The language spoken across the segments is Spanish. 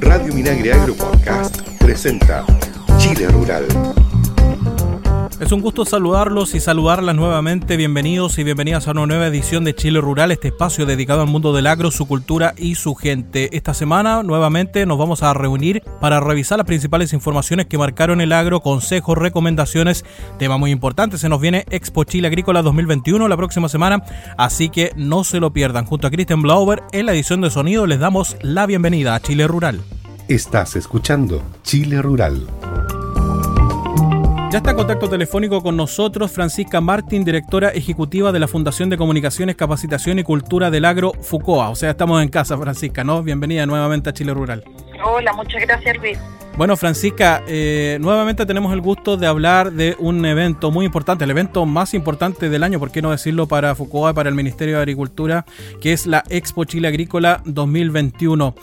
Radio Minagre Agro Podcast presenta Chile Rural. Es un gusto saludarlos y saludarlas nuevamente. Bienvenidos y bienvenidas a una nueva edición de Chile Rural, este espacio dedicado al mundo del agro, su cultura y su gente. Esta semana nuevamente nos vamos a reunir para revisar las principales informaciones que marcaron el agro, consejos, recomendaciones, tema muy importante. Se nos viene Expo Chile Agrícola 2021 la próxima semana, así que no se lo pierdan. Junto a Christian Blauber en la edición de sonido les damos la bienvenida a Chile Rural. Estás escuchando Chile Rural. Ya está en contacto telefónico con nosotros Francisca Martín, directora ejecutiva de la Fundación de Comunicaciones, Capacitación y Cultura del Agro FUCOA. O sea, estamos en casa, Francisca, ¿no? Bienvenida nuevamente a Chile Rural. Hola, muchas gracias, Luis. Bueno, Francisca, eh, nuevamente tenemos el gusto de hablar de un evento muy importante, el evento más importante del año, por qué no decirlo para Fucoa, para el Ministerio de Agricultura, que es la Expo Chile Agrícola 2021.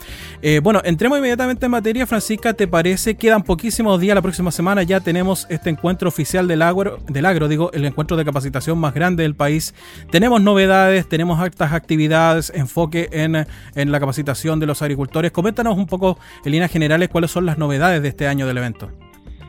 Eh, bueno, entremos inmediatamente en materia, Francisca, ¿te parece? Quedan poquísimos días, la próxima semana ya tenemos este encuentro oficial del agro, del agro, digo, el encuentro de capacitación más grande del país. Tenemos novedades, tenemos altas actividades, enfoque en, en la capacitación de los agricultores. Coméntanos un poco en líneas generales cuáles son las novedades de este año del evento?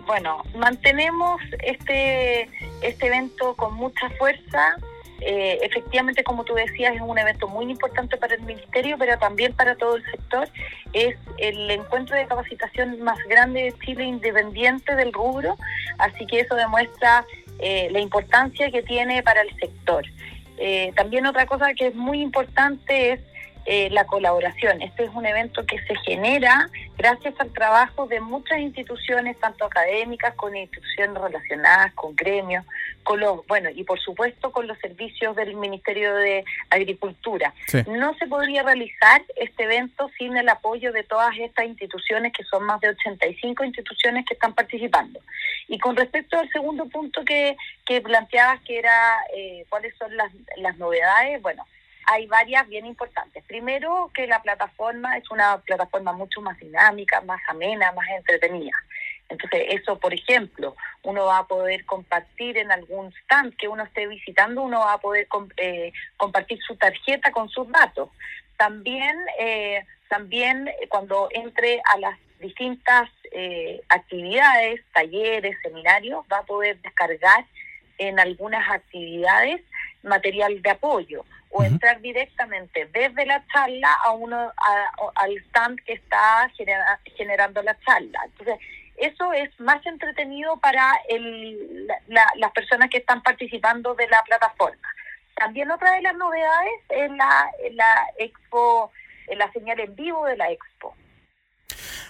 Bueno, mantenemos este, este evento con mucha fuerza. Eh, efectivamente, como tú decías, es un evento muy importante para el Ministerio, pero también para todo el sector. Es el encuentro de capacitación más grande de Chile independiente del rubro, así que eso demuestra eh, la importancia que tiene para el sector. Eh, también otra cosa que es muy importante es eh, la colaboración. Este es un evento que se genera gracias al trabajo de muchas instituciones, tanto académicas, con instituciones relacionadas, con gremios, con los, bueno, y por supuesto con los servicios del Ministerio de Agricultura. No se podría realizar este evento sin el apoyo de todas estas instituciones, que son más de 85 instituciones que están participando. Y con respecto al segundo punto que, que planteabas, que era eh, cuáles son las, las novedades, bueno, hay varias bien importantes. Primero, que la plataforma es una plataforma mucho más dinámica, más amena, más entretenida. Entonces, eso, por ejemplo, uno va a poder compartir en algún stand que uno esté visitando, uno va a poder eh, compartir su tarjeta con sus datos. También, eh, también eh, cuando entre a las distintas actividades, talleres, seminarios, va a poder descargar en algunas actividades material de apoyo o entrar directamente desde la charla a uno al stand que está generando la charla. Entonces, eso es más entretenido para el, las personas que están participando de la plataforma. También otra de las novedades es la, la expo, la señal en vivo de la expo.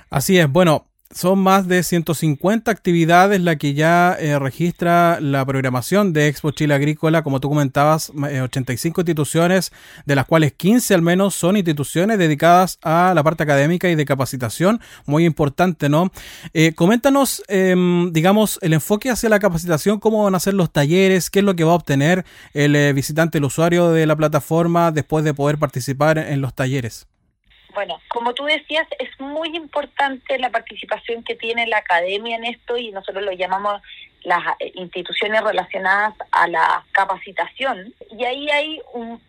Así es, bueno, son más de 150 actividades la que ya eh, registra la programación de Expo Chile Agrícola, como tú comentabas, 85 eh, instituciones, de las cuales 15 al menos son instituciones dedicadas a la parte académica y de capacitación, muy importante, ¿no? Eh, coméntanos, em, digamos, el enfoque hacia la capacitación, cómo van a ser los talleres, qué es lo que va a obtener el visitante, el usuario de la plataforma después de poder participar en los talleres. Bueno, como tú decías, es muy importante la participación que tiene la academia en esto y nosotros lo llamamos las eh, instituciones relacionadas a la capacitación. Y ahí hay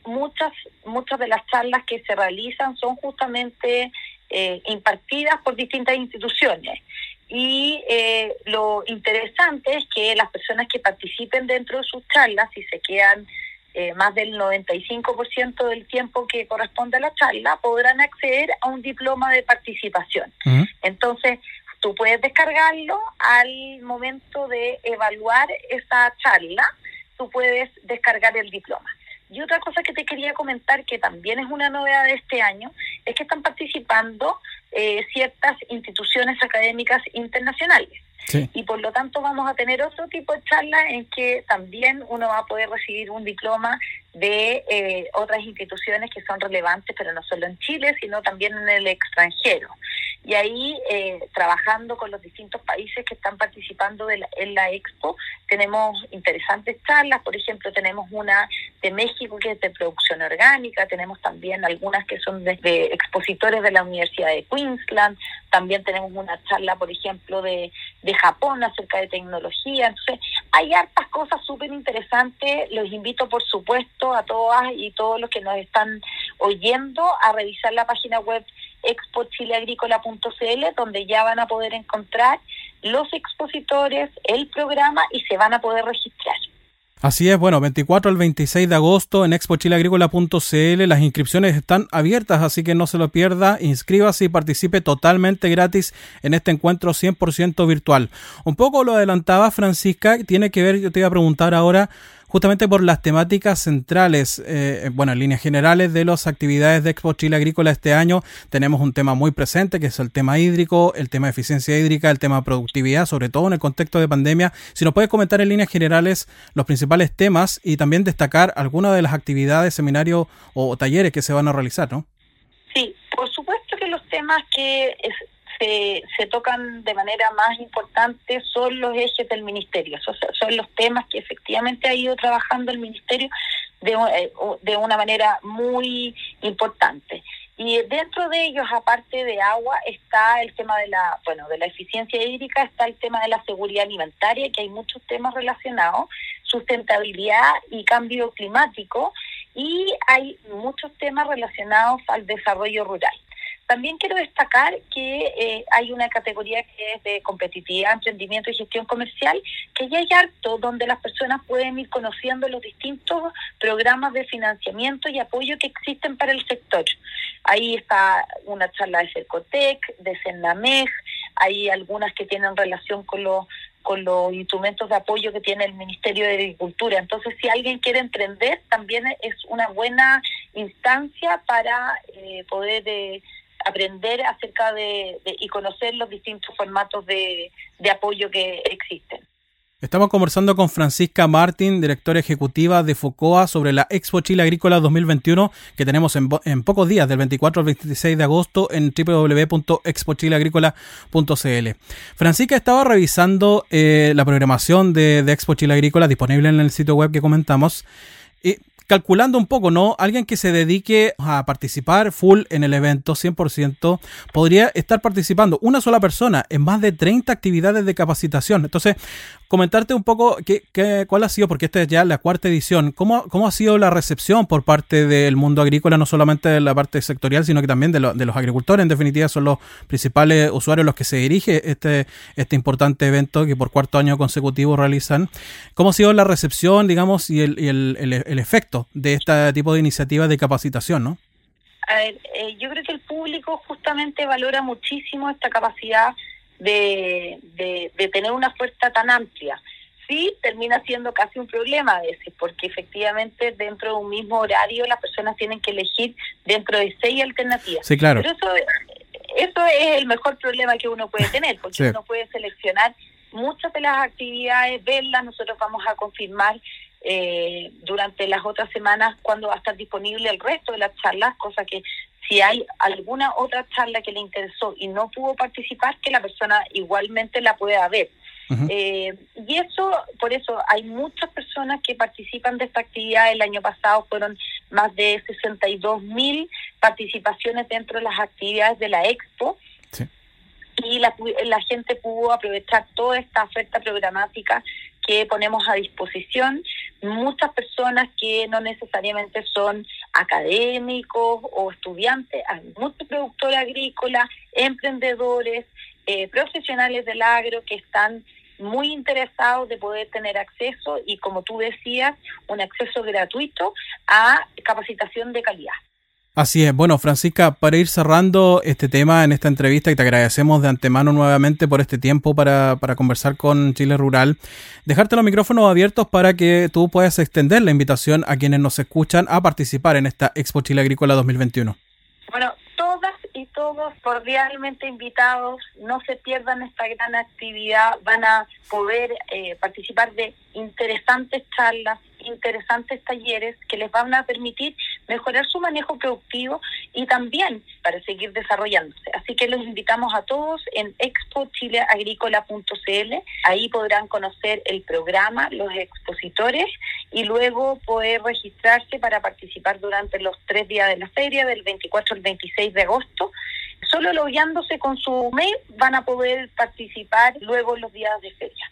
muchas, muchas de las charlas que se realizan son justamente eh, impartidas por distintas instituciones. Y eh, lo interesante es que las personas que participen dentro de sus charlas, si se quedan eh, más del 95% del tiempo que corresponde a la charla, podrán acceder a un diploma de participación. Entonces, tú puedes descargarlo al momento de evaluar esa charla, tú puedes descargar el diploma. Y otra cosa que te quería comentar, que también es una novedad de este año, es que están participando eh, ciertas instituciones académicas internacionales. Y por lo tanto vamos a tener otro tipo de charlas en que también uno va a poder recibir un diploma de eh, otras instituciones que son relevantes, pero no solo en Chile, sino también en el extranjero. Y ahí, eh, trabajando con los distintos países que están participando en la Expo, tenemos interesantes charlas. Por ejemplo, tenemos una de México que es de producción orgánica, tenemos también algunas que son desde expositores de la Universidad de Queensland, también tenemos una charla, por ejemplo, de, de Japón acerca de tecnología. Entonces, hay hartas cosas súper interesantes. Los invito, por supuesto, a todas y todos los que nos están oyendo a revisar la página web expochileagrícola.cl, donde ya van a poder encontrar los expositores, el programa y se van a poder registrar. Así es, bueno, 24 al 26 de agosto en expochileagrícola.cl las inscripciones están abiertas, así que no se lo pierda, inscríbase y participe totalmente gratis en este encuentro 100% virtual. Un poco lo adelantaba Francisca, tiene que ver, yo te iba a preguntar ahora, justamente por las temáticas centrales, eh, bueno, en líneas generales de las actividades de Expo Chile Agrícola este año, tenemos un tema muy presente que es el tema hídrico, el tema de eficiencia hídrica, el tema de productividad, sobre todo en el contexto de pandemia. Si nos puedes comentar en líneas generales los principales temas y también destacar algunas de las actividades, seminarios o talleres que se van a realizar, ¿no? Sí, por supuesto que los temas que se, tocan de manera más importante son los ejes del ministerio, son, son los temas que efectivamente ha ido trabajando el ministerio de, eh, de una manera muy importante. Y dentro de ellos, aparte de agua, está el tema de la, bueno, de la eficiencia hídrica, está el tema de la seguridad alimentaria, que hay muchos temas relacionados, sustentabilidad y cambio climático, y hay muchos temas relacionados al desarrollo rural. También quiero destacar que eh, hay una categoría que es de competitividad, emprendimiento y gestión comercial, que ya hay harto donde las personas pueden ir conociendo los distintos programas de financiamiento y apoyo que existen para el sector. Ahí está una charla de Cercotec, de Cennamej, hay algunas que tienen relación con los con los instrumentos de apoyo que tiene el Ministerio de Agricultura. Entonces, si alguien quiere emprender, también es una buena instancia para eh, poder eh, aprender acerca de, y conocer los distintos formatos de, apoyo que existen. Estamos conversando con Francisca Martín, directora ejecutiva de FOCOA, sobre la Expo Chile Agrícola 2021 que tenemos en, pocos días, del 24 al 26 de agosto, en www.expochileagrícola.cl. Francisca estaba revisando eh, la programación de, de Expo Chile Agrícola disponible en el sitio web que comentamos. Y calculando un poco, ¿no? Alguien que se dedique a participar full en el evento, 100%, podría estar participando una sola persona en más de 30 actividades de capacitación. Entonces, comentarte un poco qué, qué, cuál ha sido, porque esta es ya la cuarta edición, ¿cómo, cómo ha sido la recepción por parte del mundo agrícola, no solamente de la parte sectorial, sino que también de, de los agricultores, en definitiva son los principales usuarios los que se dirige este, este importante evento que por cuarto año consecutivo realizan. ¿Cómo ha sido la recepción, digamos, y el, y el, el, efecto de este tipo de iniciativas de capacitación, no? A ver, eh, yo creo que el público justamente valora muchísimo esta capacidad de, de, tener una fuerza tan amplia. Sí, termina siendo casi un problema a veces, porque efectivamente dentro de un mismo horario las personas tienen que elegir dentro de seis alternativas. Sí, claro. Pero eso, eso es el mejor problema que uno puede tener, porque uno puede seleccionar muchas de las actividades, verlas, nosotros vamos a confirmar eh, durante las otras semanas cuando va a estar disponible el resto de las charlas, cosa que si hay alguna otra charla que le interesó y no pudo participar, que la persona igualmente la pueda ver. eh, y eso, por eso hay muchas personas que participan de esta actividad. El año pasado fueron más de 62 mil participaciones dentro de las actividades de la Expo. Y la, la gente pudo aprovechar toda esta oferta programática que ponemos a disposición muchas personas que no necesariamente son académicos o estudiantes, hay muchos productores agrícolas, emprendedores, eh, profesionales del agro que están muy interesados de poder tener acceso y, como tú decías, un acceso gratuito a capacitación de calidad. Así es. Bueno, Francisca, para ir cerrando este tema en esta entrevista y te agradecemos de antemano nuevamente por este tiempo para, para conversar con Chile Rural, dejarte los micrófonos abiertos para que tú puedas extender la invitación a quienes nos escuchan a participar en esta Expo Chile Agrícola 2021. Bueno, todas y todos cordialmente invitados, no se pierdan esta gran actividad, van a poder eh, participar de interesantes charlas, interesantes talleres que les van a permitir mejorar su manejo productivo y también para seguir desarrollándose. Así que los invitamos a todos en expochileagrícola.cl. Ahí podrán conocer el programa, los expositores y luego poder registrarse para participar durante los tres días de la feria, del 24 al 26 de agosto. Solo logueándose con su mail van a poder participar luego en los días de feria.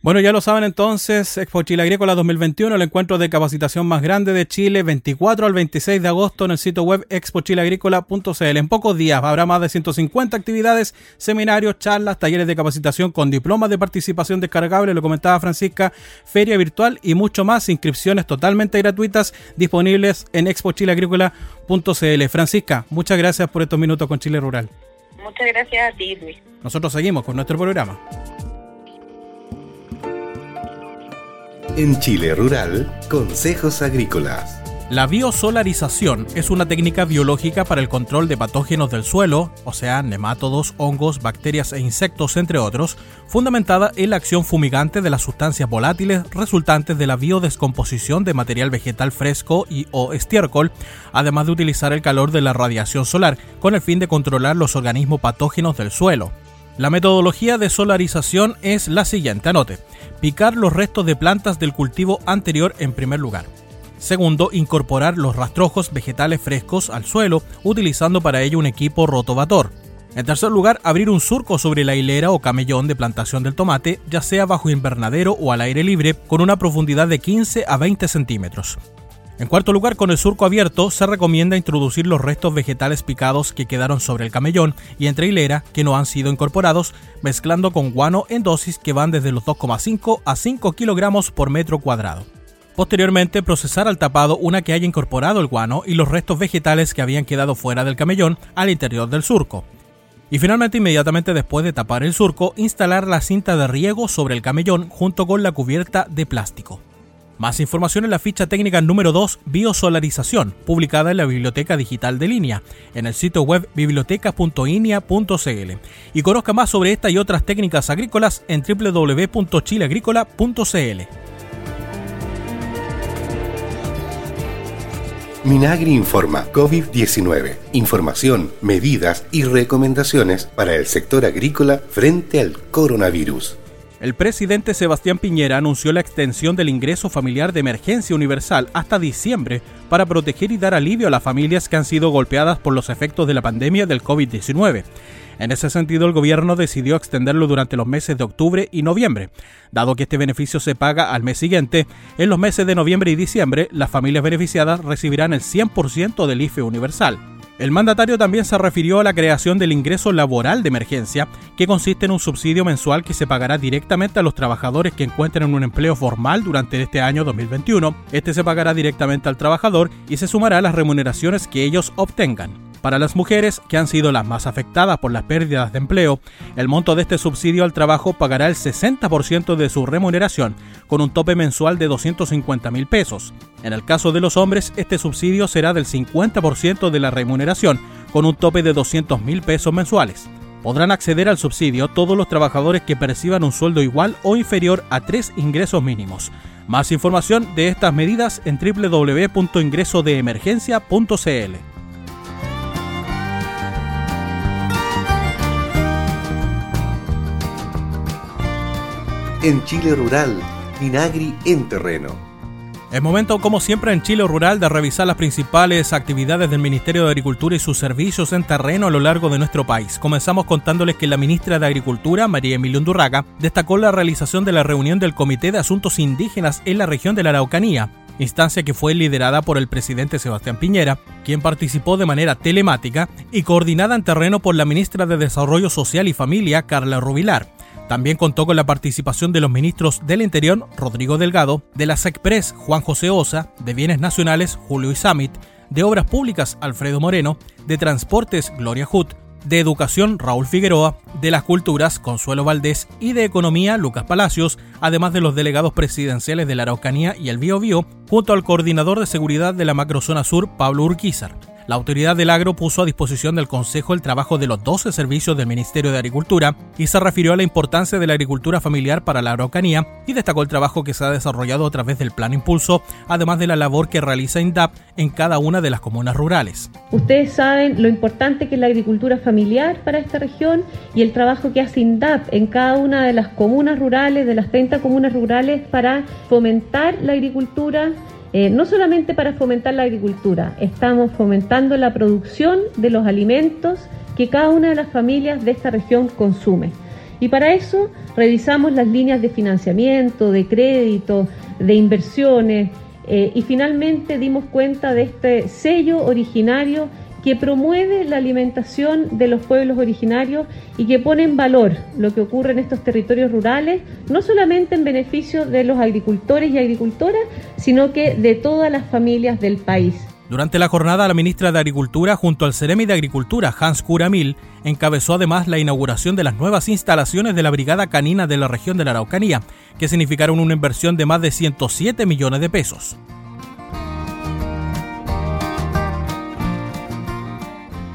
Bueno, ya lo saben entonces, Expo Chile Agrícola 2021, el encuentro de capacitación más grande de Chile, 24 al 26 de agosto en el sitio web expochileagrícola.cl. En pocos días habrá más de 150 actividades, seminarios, charlas, talleres de capacitación con diplomas de participación descargable, lo comentaba Francisca, feria virtual y mucho más, inscripciones totalmente gratuitas disponibles en expochileagrícola.cl. Francisca, muchas gracias por estos minutos con Chile Rural. Muchas gracias a ti, Luis. Nosotros seguimos con nuestro programa. En Chile Rural, Consejos Agrícolas. La biosolarización es una técnica biológica para el control de patógenos del suelo, o sea, nemátodos, hongos, bacterias e insectos, entre otros, fundamentada en la acción fumigante de las sustancias volátiles resultantes de la biodescomposición de material vegetal fresco y o estiércol, además de utilizar el calor de la radiación solar con el fin de controlar los organismos patógenos del suelo. La metodología de solarización es la siguiente, anote. Picar los restos de plantas del cultivo anterior en primer lugar. Segundo, incorporar los rastrojos vegetales frescos al suelo, utilizando para ello un equipo rotovator. En tercer lugar, abrir un surco sobre la hilera o camellón de plantación del tomate, ya sea bajo invernadero o al aire libre, con una profundidad de 15 a 20 centímetros. En cuarto lugar, con el surco abierto, se recomienda introducir los restos vegetales picados que quedaron sobre el camellón y entre hilera que no han sido incorporados, mezclando con guano en dosis que van desde los 2,5 a 5 kilogramos por metro cuadrado. Posteriormente, procesar al tapado una que haya incorporado el guano y los restos vegetales que habían quedado fuera del camellón al interior del surco. Y finalmente, inmediatamente después de tapar el surco, instalar la cinta de riego sobre el camellón junto con la cubierta de plástico. Más información en la ficha técnica número 2, Biosolarización, publicada en la Biblioteca Digital de Línea, en el sitio web biblioteca.inia.cl. Y conozca más sobre esta y otras técnicas agrícolas en www.chileagrícola.cl. Minagri informa COVID-19. Información, medidas y recomendaciones para el sector agrícola frente al coronavirus. El presidente Sebastián Piñera anunció la extensión del ingreso familiar de emergencia universal hasta diciembre para proteger y dar alivio a las familias que han sido golpeadas por los efectos de la pandemia del COVID-19. En ese sentido, el gobierno decidió extenderlo durante los meses de octubre y noviembre. Dado que este beneficio se paga al mes siguiente, en los meses de noviembre y diciembre, las familias beneficiadas recibirán el 100% del IFE universal. El mandatario también se refirió a la creación del ingreso laboral de emergencia, que consiste en un subsidio mensual que se pagará directamente a los trabajadores que encuentren un empleo formal durante este año 2021. Este se pagará directamente al trabajador y se sumará a las remuneraciones que ellos obtengan. Para las mujeres, que han sido las más afectadas por las pérdidas de empleo, el monto de este subsidio al trabajo pagará el 60% de su remuneración, con un tope mensual de 250 mil pesos. En el caso de los hombres, este subsidio será del 50% de la remuneración, con un tope de 200 mil pesos mensuales. Podrán acceder al subsidio todos los trabajadores que perciban un sueldo igual o inferior a tres ingresos mínimos. Más información de estas medidas en www.ingresodeemergencia.cl. En Chile Rural, Minagri en terreno. Es momento, como siempre, en Chile Rural de revisar las principales actividades del Ministerio de Agricultura y sus servicios en terreno a lo largo de nuestro país. Comenzamos contándoles que la ministra de Agricultura, María Emilia Undurraga, destacó la realización de la reunión del Comité de Asuntos Indígenas en la región de la Araucanía, instancia que fue liderada por el presidente Sebastián Piñera, quien participó de manera telemática y coordinada en terreno por la ministra de Desarrollo Social y Familia, Carla Rubilar. También contó con la participación de los ministros del Interior, Rodrigo Delgado, de la SECPRES, Juan José Osa, de Bienes Nacionales, Julio Isamit, de Obras Públicas, Alfredo Moreno, de Transportes, Gloria Hut, de Educación, Raúl Figueroa, de las Culturas, Consuelo Valdés y de Economía, Lucas Palacios, además de los delegados presidenciales de la Araucanía y el Biobío, junto al coordinador de seguridad de la Macrozona Sur, Pablo Urquizar. La autoridad del agro puso a disposición del Consejo el trabajo de los 12 servicios del Ministerio de Agricultura y se refirió a la importancia de la agricultura familiar para la Araucanía y destacó el trabajo que se ha desarrollado a través del Plan Impulso, además de la labor que realiza INDAP en cada una de las comunas rurales. Ustedes saben lo importante que es la agricultura familiar para esta región y el trabajo que hace INDAP en cada una de las comunas rurales, de las 30 comunas rurales, para fomentar la agricultura eh, no solamente para fomentar la agricultura, estamos fomentando la producción de los alimentos que cada una de las familias de esta región consume. Y para eso revisamos las líneas de financiamiento, de crédito, de inversiones eh, y finalmente dimos cuenta de este sello originario que promueve la alimentación de los pueblos originarios y que pone en valor lo que ocurre en estos territorios rurales, no solamente en beneficio de los agricultores y agricultoras, sino que de todas las familias del país. Durante la jornada, la ministra de Agricultura, junto al Ceremi de Agricultura, Hans Kuramil, encabezó además la inauguración de las nuevas instalaciones de la Brigada Canina de la región de la Araucanía, que significaron una inversión de más de 107 millones de pesos.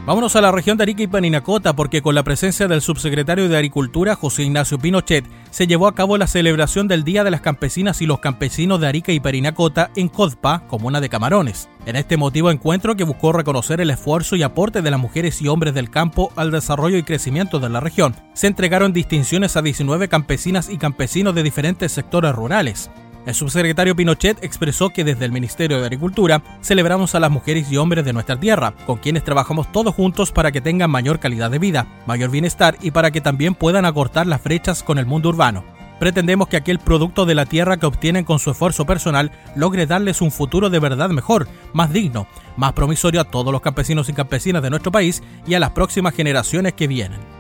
Vámonos a la región de Arica y Paninacota porque con la presencia del subsecretario de Agricultura José Ignacio Pinochet se llevó a cabo la celebración del Día de las Campesinas y los Campesinos de Arica y Parinacota en Codpa, comuna de Camarones. En este motivo encuentro que buscó reconocer el esfuerzo y aporte de las mujeres y hombres del campo al desarrollo y crecimiento de la región, se entregaron distinciones a 19 campesinas y campesinos de diferentes sectores rurales. El subsecretario Pinochet expresó que desde el Ministerio de Agricultura celebramos a las mujeres y hombres de nuestra tierra, con quienes trabajamos todos juntos para que tengan mayor calidad de vida, mayor bienestar y para que también puedan acortar las brechas con el mundo urbano. Pretendemos que aquel producto de la tierra que obtienen con su esfuerzo personal logre darles un futuro de verdad mejor, más digno, más promisorio a todos los campesinos y campesinas de nuestro país y a las próximas generaciones que vienen.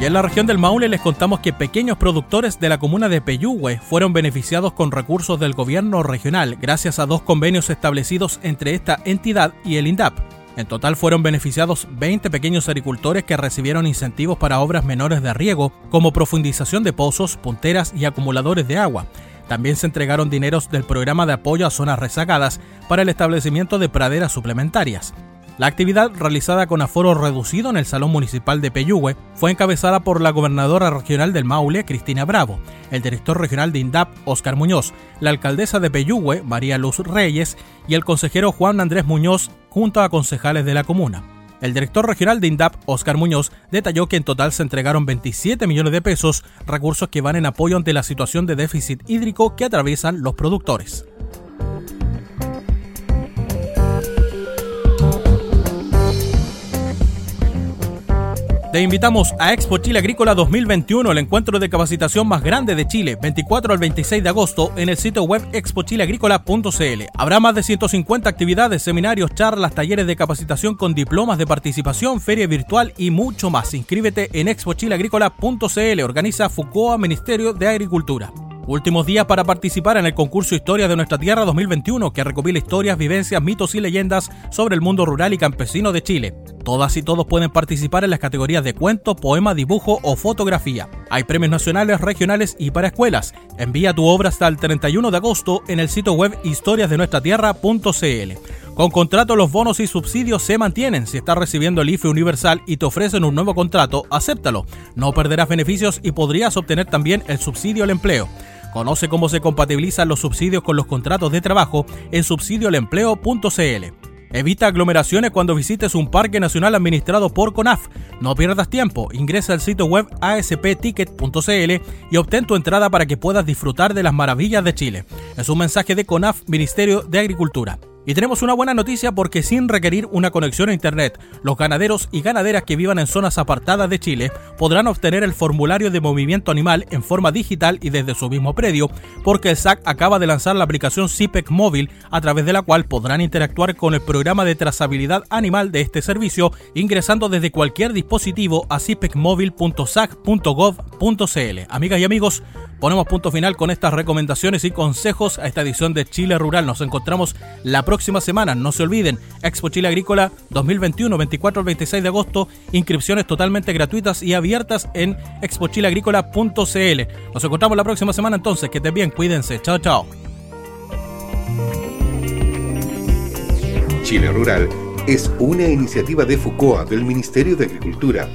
Y en la región del Maule les contamos que pequeños productores de la comuna de Peyúgue fueron beneficiados con recursos del gobierno regional gracias a dos convenios establecidos entre esta entidad y el INDAP. En total fueron beneficiados 20 pequeños agricultores que recibieron incentivos para obras menores de riego, como profundización de pozos, punteras y acumuladores de agua. También se entregaron dineros del programa de apoyo a zonas rezagadas para el establecimiento de praderas suplementarias. La actividad, realizada con aforo reducido en el Salón Municipal de Peyúgue, fue encabezada por la gobernadora regional del Maule, Cristina Bravo, el director regional de INDAP, Óscar Muñoz, la alcaldesa de Peyúgue, María Luz Reyes, y el consejero Juan Andrés Muñoz, junto a concejales de la comuna. El director regional de INDAP, Óscar Muñoz, detalló que en total se entregaron 27 millones de pesos, recursos que van en apoyo ante la situación de déficit hídrico que atraviesan los productores. Te invitamos a Expo Chile Agrícola 2021, el encuentro de capacitación más grande de Chile, 24 al 26 de agosto en el sitio web expochileagrícola.cl. Habrá más de 150 actividades, seminarios, charlas, talleres de capacitación con diplomas de participación, feria virtual y mucho más. Inscríbete en expochileagrícola.cl. Organiza Fucoa Ministerio de Agricultura. Últimos días para participar en el concurso Historia de nuestra Tierra 2021, que recopila historias, vivencias, mitos y leyendas sobre el mundo rural y campesino de Chile. Todas y todos pueden participar en las categorías de cuento, poema, dibujo o fotografía. Hay premios nacionales, regionales y para escuelas. Envía tu obra hasta el 31 de agosto en el sitio web historiasdenuestraTierra.cl. Con contrato los bonos y subsidios se mantienen. Si estás recibiendo el IFE universal y te ofrecen un nuevo contrato, acéptalo. No perderás beneficios y podrías obtener también el subsidio al empleo. Conoce cómo se compatibilizan los subsidios con los contratos de trabajo en subsidioalempleo.cl. Evita aglomeraciones cuando visites un parque nacional administrado por CONAF. No pierdas tiempo, ingresa al sitio web aspticket.cl y obtén tu entrada para que puedas disfrutar de las maravillas de Chile. Es un mensaje de CONAF, Ministerio de Agricultura. Y tenemos una buena noticia porque sin requerir una conexión a Internet, los ganaderos y ganaderas que vivan en zonas apartadas de Chile podrán obtener el formulario de movimiento animal en forma digital y desde su mismo predio, porque el SAC acaba de lanzar la aplicación CIPEC móvil, a través de la cual podrán interactuar con el programa de trazabilidad animal de este servicio, ingresando desde cualquier dispositivo a cipecmóvil.sac.gov.cl. Amigas y amigos, Ponemos punto final con estas recomendaciones y consejos a esta edición de Chile Rural. Nos encontramos la próxima semana. No se olviden, Expo Chile Agrícola 2021, 24 al 26 de agosto. Inscripciones totalmente gratuitas y abiertas en expochileagrícola.cl. Nos encontramos la próxima semana entonces. Que estén bien, cuídense. Chao, chao. Chile Rural es una iniciativa de FUCOA del Ministerio de Agricultura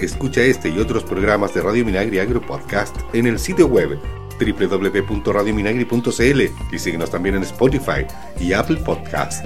Escucha este y otros programas de Radio Minagri Agro Podcast en el sitio web www.radiominagri.cl y síguenos también en Spotify y Apple Podcast.